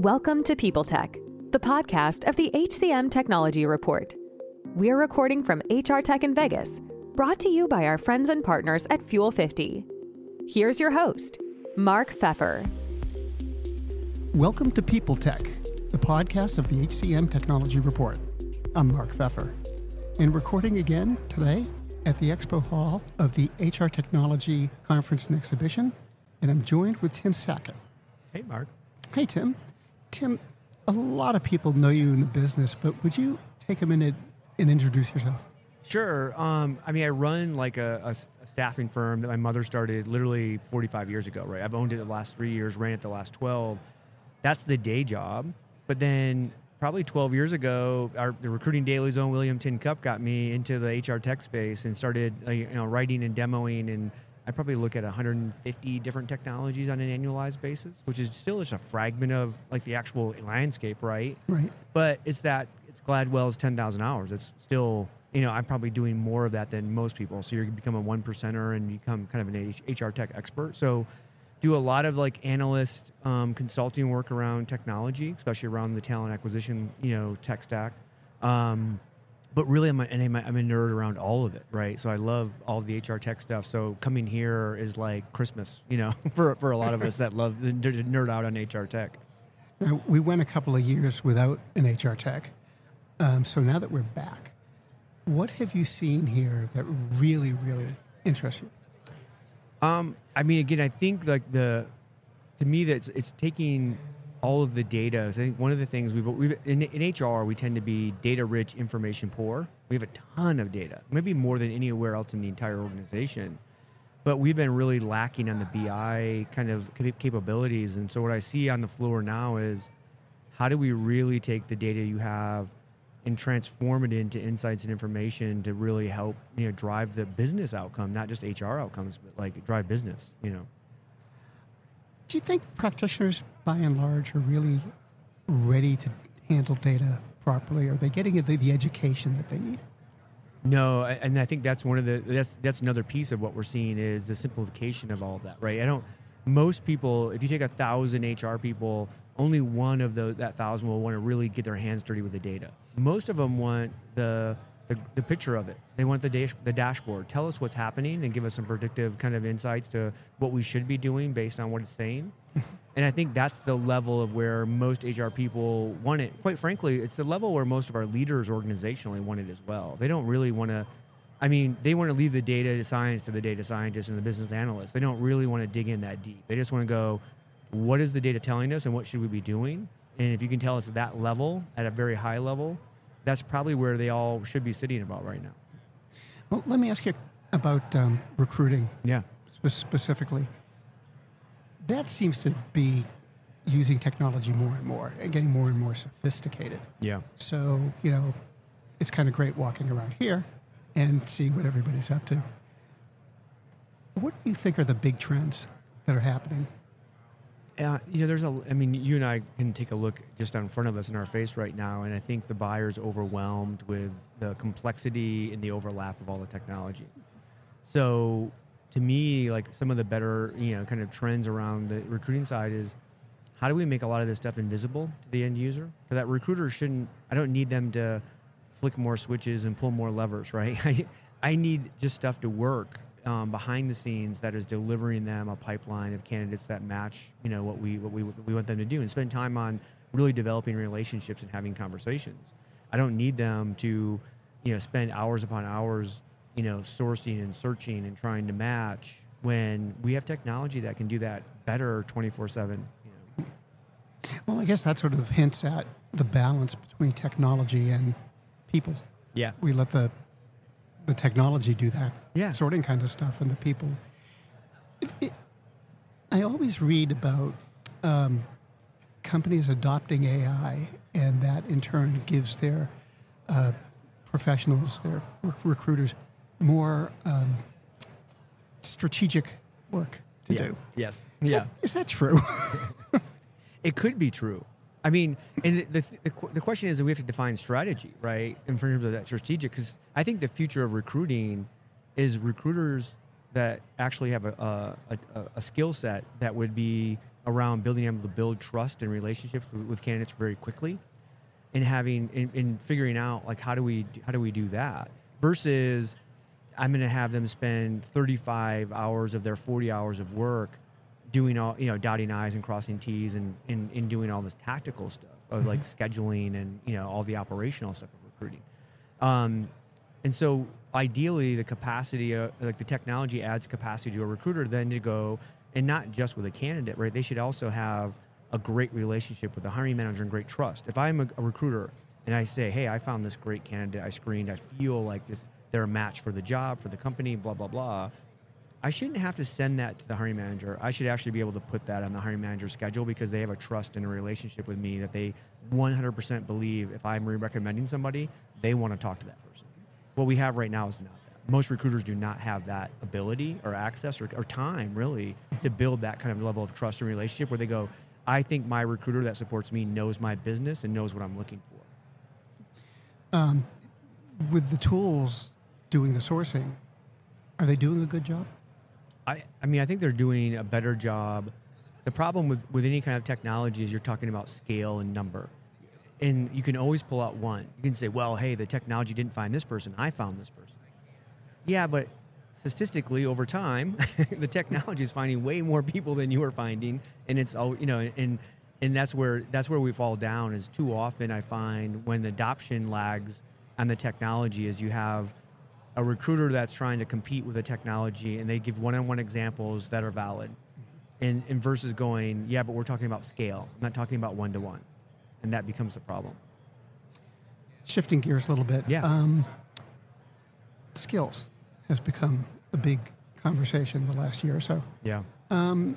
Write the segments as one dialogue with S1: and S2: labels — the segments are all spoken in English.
S1: Welcome to People Tech, the podcast of the HCM Technology Report. We're recording from HR Tech in Vegas, brought to you by our friends and partners at Fuel 50. Here's your host, Mark Feffer.
S2: Welcome to People Tech, the podcast of the HCM Technology Report. I'm Mark Feffer, and recording again today at the Expo Hall of the HR Technology Conference and Exhibition, and I'm joined with Tim Sackett.
S3: Hey, Mark.
S2: Hey, Tim. Tim, a lot of people know you in the business, but would you take a minute and introduce yourself?
S3: Sure. Um, I mean, I run like a, a, a, staffing firm that my mother started literally 45 years ago, right? I've owned it the last three years, ran it the last 12. That's the day job. But then probably 12 years ago, our, the recruiting daily zone, William Tincup got me into the HR tech space and started uh, you know, writing and demoing and I probably look at 150 different technologies on an annualized basis, which is still just a fragment of like the actual landscape, right?
S2: Right.
S3: But it's that it's Gladwell's 10,000 hours. It's still you know I'm probably doing more of that than most people. So you become a one percenter and become kind of an HR tech expert. So do a lot of like analyst um, consulting work around technology, especially around the talent acquisition, you know, tech stack. Um, but really I'm a, and I'm a nerd around all of it, right? So I love all the HR tech stuff. So coming here is like Christmas, you know, for, for a lot of us that love to nerd out on HR tech.
S2: Now, we went a couple of years without an HR tech. Um, so now that we're back, what have you seen here that really, really interests you?
S3: Um, I mean, again, I think like the, to me, that's it's taking all of the data. So I think one of the things we've, we've in, in, HR we tend to be data rich, information poor. We have a ton of data, maybe more than anywhere else in the entire organization. But we've been really lacking on the BI kind of capabilities. And so what I see on the floor now is how do we really take the data you have and transform it into insights and information to really help you know drive the business outcome, not just HR outcomes, but like drive business. You know.
S2: Do you think practitioners, by and large, are really ready to handle data properly? Are they getting the, the education that they need?
S3: No, and I think that's one of the that's that's another piece of what we're seeing is the simplification of all of that, right? I don't. Most people, if you take a thousand HR people, only one of those that thousand will want to really get their hands dirty with the data. Most of them want the the, the picture of it. They want the, dash, the dashboard. Tell us what's happening and give us some predictive kind of insights to what we should be doing based on what it's saying. and I think that's the level of where most HR people want it. Quite frankly, it's the level where most of our leaders organizationally want it as well. They don't really want to. I mean, they want to leave the data science to the data scientists and the business analysts. They don't really want to dig in that deep. They just want to go, what is the data telling us and what should we be doing? And if you can tell us at that level, at a very high level, that's probably where they all should be sitting about right now.
S2: Well, let me ask you about um, recruiting.
S3: Yeah.
S2: Spe- specifically, that seems to be using technology more and more and getting more and more sophisticated.
S3: Yeah.
S2: So you know, it's kind of great walking around here and seeing what everybody's up to. What do you think are the big trends that are happening
S3: uh, you know, there's a. I mean, you and I can take a look just in front of us in our face right now, and I think the buyer's overwhelmed with the complexity and the overlap of all the technology. So, to me, like some of the better, you know, kind of trends around the recruiting side is how do we make a lot of this stuff invisible to the end user? So that recruiter shouldn't. I don't need them to flick more switches and pull more levers, right? I, I need just stuff to work um, behind the scenes that is delivering them a pipeline of candidates that match, you know, what we what we what we want them to do, and spend time on really developing relationships and having conversations. I don't need them to, you know, spend hours upon hours, you know, sourcing and searching and trying to match when we have technology that can do that better 24 7
S2: well i guess that sort of hints at the balance between technology and people.
S3: Yeah.
S2: We let the the technology do that
S3: yeah.
S2: sorting kind of stuff and the people. It, it, I always read about um, companies adopting AI, and that in turn gives their uh, professionals, their rec- recruiters, more um, strategic work to
S3: yeah.
S2: do.
S3: Yes.
S2: Is
S3: yeah.
S2: That, is that true?
S3: it could be true. I mean, and the, the, the question is that we have to define strategy, right? In terms of that strategic, because I think the future of recruiting is recruiters that actually have a, a, a, a skill set that would be around building able to build trust and relationships with, with candidates very quickly and having in, and figuring out like how do we how do we do that versus I'm going to have them spend 35 hours of their 40 hours of work doing all you know dotting i's and crossing t's and in, in doing all this tactical stuff of like scheduling and you know all the operational stuff of recruiting. Um, and so ideally the capacity uh, like the technology adds capacity to a recruiter then to go and not just with a candidate right? They should also have a great relationship with the hiring manager and great trust. If i'm a, a recruiter and i say hey i found this great candidate. I screened. I feel like this they're a match for the job for the company blah blah blah I shouldn't have to send that to the hiring manager. I should actually be able to put that on the hiring manager's schedule because they have a trust and a relationship with me that they 100% believe if I'm recommending somebody, they want to talk to that person. What we have right now is not that. Most recruiters do not have that ability or access or, or time really to build that kind of level of trust and relationship where they go, I think my recruiter that supports me knows my business and knows what I'm looking for.
S2: Um, with the tools doing the sourcing, are they doing a good job?
S3: I, I mean, I think they're doing a better job. The problem with, with any kind of technology is you're talking about scale and number. And you can always pull out one. You can say, well, hey, the technology didn't find this person. I found this person. Yeah, but statistically, over time, the technology is finding way more people than you are finding. And it's, all you know, and, and that's where, that's where we fall down is too often I find when the adoption lags on the technology is you have – a recruiter that's trying to compete with a technology and they give one-on-one examples that are valid. And, and versus going yeah but we're talking about scale i'm not talking about one-to-one. And that becomes the problem.
S2: Shifting gears a little bit.
S3: Yeah.
S2: Um, skills has become a big conversation the last year or so.
S3: Yeah.
S2: Um,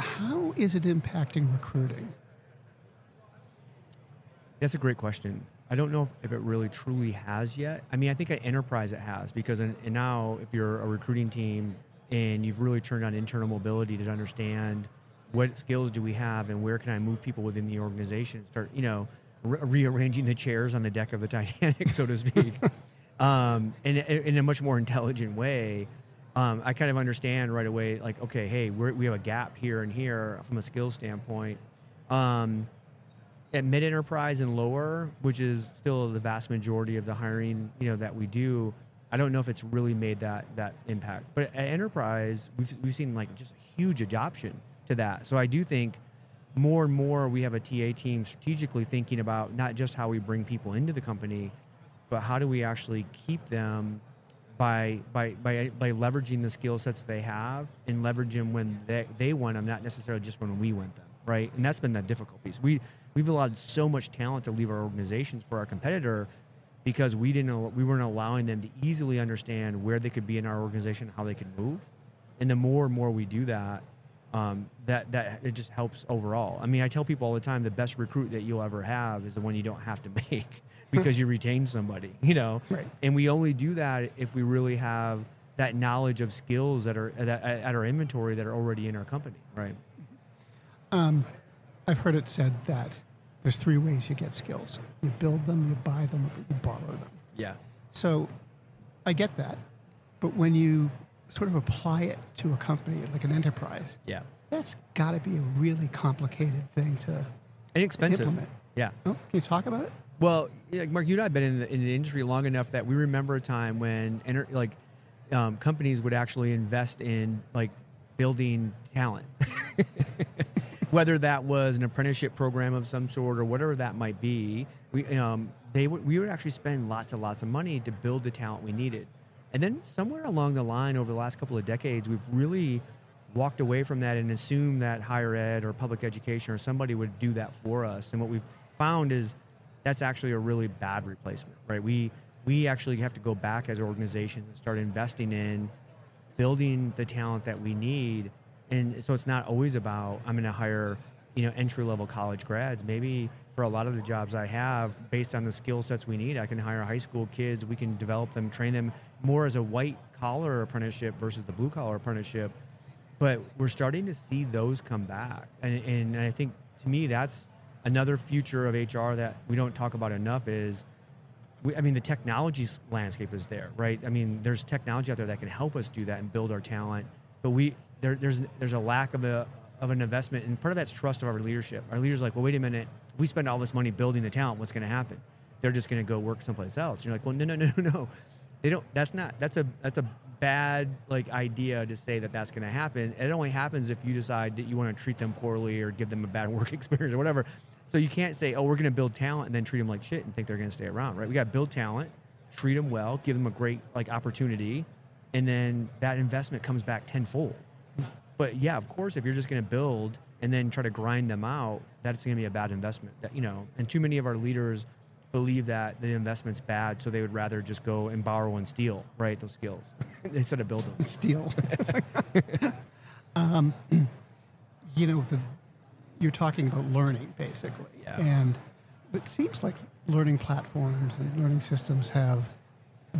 S2: how is it impacting recruiting?
S3: That's a great question I don't know if it really truly has yet. I mean, I think at enterprise it has because in, and now if you're a recruiting team and you've really turned on internal mobility to understand what skills do we have and where can I move people within the organization, start you know re- rearranging the chairs on the deck of the Titanic, so to speak, um, in, in a much more intelligent way. Um, I kind of understand right away, like, okay, hey, we have a gap here and here from a skills standpoint. Um, at mid enterprise and lower, which is still the vast majority of the hiring, you know, that we do, I don't know if it's really made that that impact. But at enterprise, we've we've seen like just a huge adoption to that. So I do think more and more we have a TA team strategically thinking about not just how we bring people into the company, but how do we actually keep them by by by by leveraging the skill sets they have and leverage them when they, they want them, not necessarily just when we want them, right? And that's been the difficult piece. We we've allowed so much talent to leave our organizations for our competitor because we didn't we weren't allowing them to easily understand where they could be in our organization, how they could move, and the more and more we do that, um, that that it just helps overall. I mean, I tell people all the time the best recruit that you'll ever have is the one you don't have to make because you retain somebody, you know.
S2: Right.
S3: And we only do that if we really have that knowledge of skills that are that, at our inventory that are already in our company, right?
S2: Um, I've heard it said that there's three ways you get skills you build them, you buy them, or you borrow them.
S3: Yeah.
S2: So I get that. But when you sort of apply it to a company like an enterprise,
S3: Yeah.
S2: that's got to be a really complicated thing to
S3: Inexpensive.
S2: implement.
S3: Yeah.
S2: Oh, can you talk about it?
S3: Well, Mark, you and I have been in the, in the industry long enough that we remember a time when enter, like um, companies would actually invest in like building talent. Whether that was an apprenticeship program of some sort or whatever that might be, we um, they would we would actually spend lots and lots of money to build the talent we needed. And then somewhere along the line over the last couple of decades, we've really walked away from that and assumed that higher ed or public education or somebody would do that for us. And what we've found is that's actually a really bad replacement, right? We we actually have to go back as organizations and start investing in building the talent that we need. And so it's not always about I'm going to hire, you know, entry level college grads. Maybe for a lot of the jobs I have, based on the skill sets we need, I can hire high school kids. We can develop them, train them more as a white collar apprenticeship versus the blue collar apprenticeship. But we're starting to see those come back, and, and I think to me that's another future of HR that we don't talk about enough is we, I mean, the technology landscape is there, right? I mean, there's technology out there that can help us do that and build our talent, but we there, there's there's a lack of a of an investment, and part of that's trust of our leadership. Our leaders like, well, wait a minute, if we spend all this money building the talent, what's going to happen? They're just going to go work someplace else. You're like, well, no, no, no, no. They don't. That's not. That's a that's a bad like idea to say that that's going to happen. It only happens if you decide that you want to treat them poorly or give them a bad work experience or whatever. So you can't say, oh, we're going to build talent and then treat them like shit and think they're going to stay around, right? We got to build talent, treat them well, give them a great like opportunity, and then that investment comes back tenfold. But yeah, of course, if you're just going to build and then try to grind them out, that's going to be a bad investment. That, you know, and too many of our leaders believe that the investment's bad, so they would rather just go and borrow and steal, right, those skills instead of build them.
S2: Steal. um, you know, the, you're talking about learning, basically.
S3: Yeah.
S2: And it seems like learning platforms and learning systems have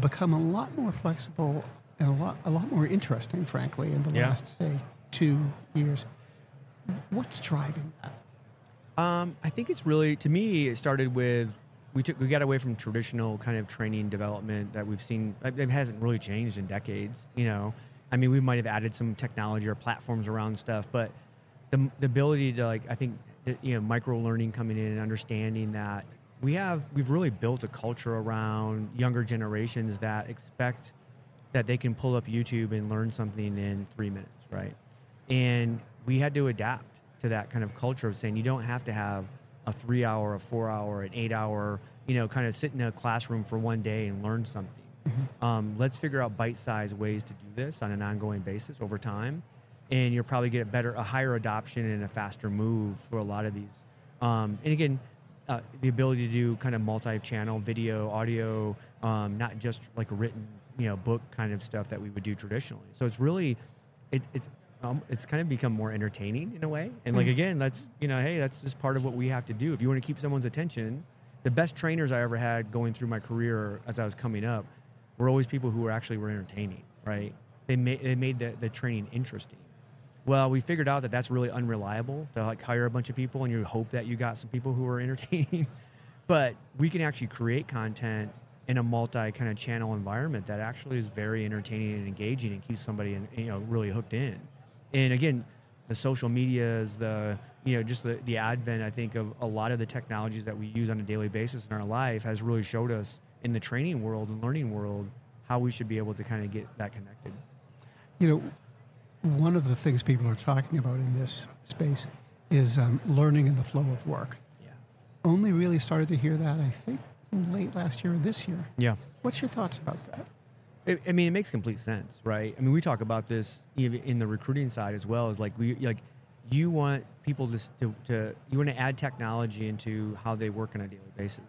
S2: become a lot more flexible and a lot, a lot more interesting, frankly, in the
S3: Yeah.
S2: last, say, two years. What's driving that?
S3: Um, I think it's really to me. It started with we took we got away from traditional kind of training development that we've seen. It hasn't really changed in decades. You know, I mean, we might have added some technology or platforms around stuff, but the the ability to like I think you know micro learning coming in and understanding that we have we've really built a culture around younger generations that expect that they can pull up YouTube and learn something in three minutes, right? And we had to adapt to that kind of culture of saying you don't have to have a three hour, a four hour, an eight hour, you know, kind of sit in a classroom for one day and learn something. Um, let's figure out bite sized ways to do this on an ongoing basis over time. And you'll probably get a better, a higher adoption and a faster move for a lot of these. Um, and again, uh, the ability to do kind of multi-channel video, audio, um, not just like written, you know, book kind of stuff that we would do traditionally. So it's really, it, it's um, it's kind of become more entertaining in a way. And like again, that's you know, hey, that's just part of what we have to do. If you want to keep someone's attention, the best trainers I ever had going through my career as I was coming up were always people who were actually were entertaining. Right? They made they made the, the training interesting. Well, we figured out that that's really unreliable to like hire a bunch of people and you hope that you got some people who are entertaining. but we can actually create content in a multi kind of channel environment that actually is very entertaining and engaging and keeps somebody in, you know really hooked in. And again, the social medias, the you know just the, the advent I think of a lot of the technologies that we use on a daily basis in our life has really showed us in the training world and learning world how we should be able to kind of get that connected.
S2: You know, one of the things people are talking about in this space is um, learning in the flow of work.
S3: Yeah.
S2: Only really started to hear that, I think, late last year or this year.
S3: Yeah.
S2: What's your thoughts about that?
S3: I I mean, it makes complete sense, right? I mean, we talk about this in the recruiting side as well. Is like we like you want people to, to to you want to add technology into how they work on a daily basis.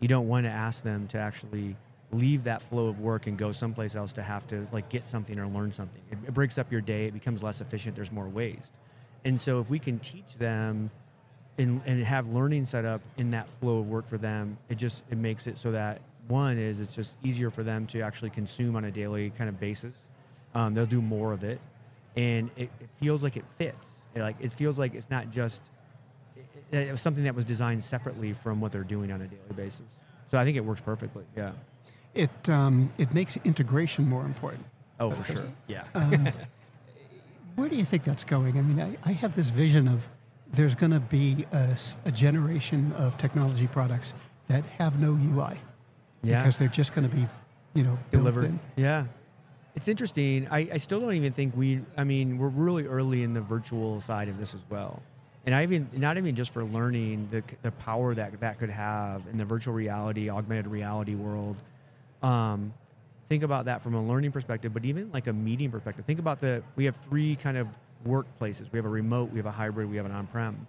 S3: You don't want to ask them to actually leave that flow of work and go someplace else to have to like get something or learn something. It, it breaks up your day. It becomes less efficient. There's more waste. And so if we can teach them and, and have learning set up in that flow of work for them, it just it makes it so that one is it's just easier for them to actually consume on a daily kind of basis. Um, they'll do more of it, and it, it feels like it fits. It, like it feels like it's not just it, it was something that was designed separately from what they're doing on a daily basis. So I think it works perfectly. Yeah.
S2: It um, it makes integration more important.
S3: Oh, for sure. Yeah.
S2: Um, where do you think that's going? I mean, I, I have this vision of there's going to be a generation of technology products that have no UI
S3: yeah.
S2: because they're just going to be, you know,
S3: delivered.
S2: in.
S3: Yeah. It's interesting. I, I still don't even think we, I mean, we're really early in the virtual side of this as well. And I even, not even just for learning the, the power that that could have in the virtual reality, augmented reality world. Um, think about that from a learning perspective, but even like a meeting perspective. Think about the, we have three kind of workplaces. We have a remote, we have a hybrid, we have an on-prem.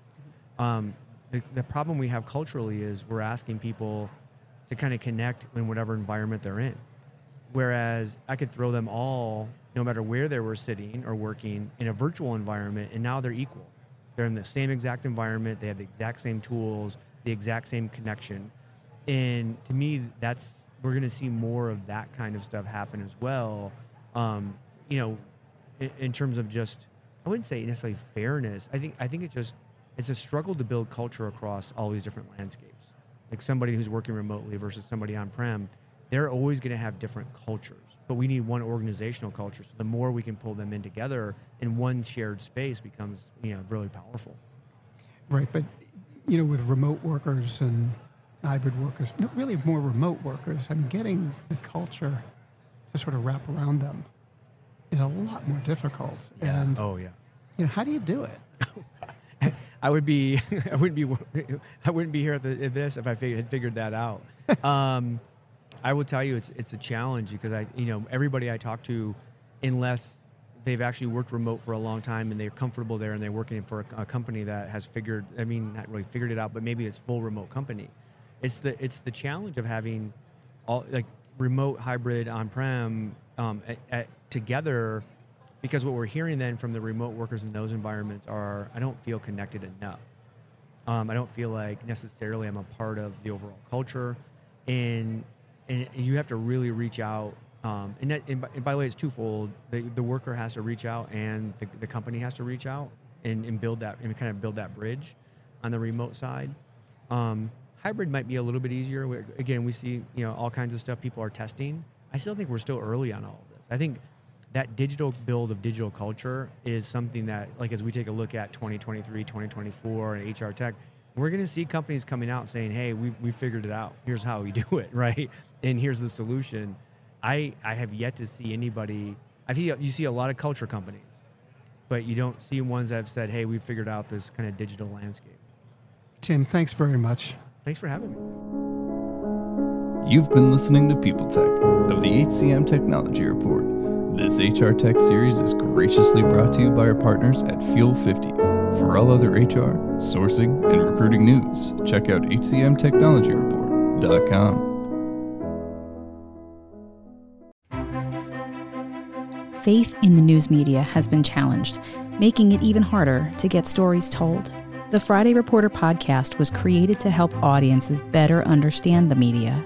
S3: Um, the, the problem we have culturally is we're asking people to kind of connect in whatever environment they're in. Whereas I could throw them all, no matter where they were sitting or working, in a virtual environment, and now they're equal. They're in the same exact environment. They have the exact same tools, the exact same connection. And to me, that's we're going to see more of that kind of stuff happen as well. Um, you know, in, in terms of just, I wouldn't say necessarily fairness. I think I think it's just it's a struggle to build culture across all these different landscapes. Like somebody who's working remotely versus somebody on prem, they're always going to have different cultures. But we need one organizational culture. So the more we can pull them in together in one shared space becomes you know really powerful.
S2: Right, but you know, with remote workers and hybrid workers, really more remote workers, I mean, getting the culture to sort of wrap around them is a lot more difficult. And
S3: Oh yeah.
S2: you know, how do you do it?
S3: I would be, I wouldn't be, I wouldn't be here at, the, at this if I fig- had figured that out. Um, I will tell you, it's it's a challenge because I, you know, everybody I talk to, unless they've actually worked remote for a long time and they're comfortable there and they're working for a, a company that has figured, I mean, not really figured it out, but maybe it's full remote company. It's the it's the challenge of having all like remote, hybrid, on-prem um, at, at, together because what we're hearing then from the remote workers in those environments are I don't feel connected enough. Um, I don't feel like necessarily I'm a part of the overall culture, and and you have to really reach out. Um, and, that, and, by, and by the way, it's twofold. The, the worker has to reach out, and the, the company has to reach out and, and build that and kind of build that bridge on the remote side. Um, hybrid might be a little bit easier. again, we see you know all kinds of stuff people are testing. I still think we're still early on all of this. I think that digital build of digital culture is something that, like, as we take a look at 2023, 2024, and HR tech, we're going to see companies coming out saying, "Hey, we we figured it out. Here's how we do it, right? And here's the solution." I I have yet to see anybody. I think you see a lot of culture companies, but you don't see ones that have said, "Hey, we figured out this kind of digital landscape."
S2: Tim, thanks very much.
S3: Thanks for having me.
S4: You've been listening to People Tech of the HCM Technology Report. This HR Tech series is graciously brought to you by our partners at Fuel 50. For all other HR, sourcing, and recruiting news, check out hcmtechnologyreport.com.
S5: Faith in the news media has been challenged, making it even harder to get stories told. The Friday Reporter podcast was created to help audiences better understand the media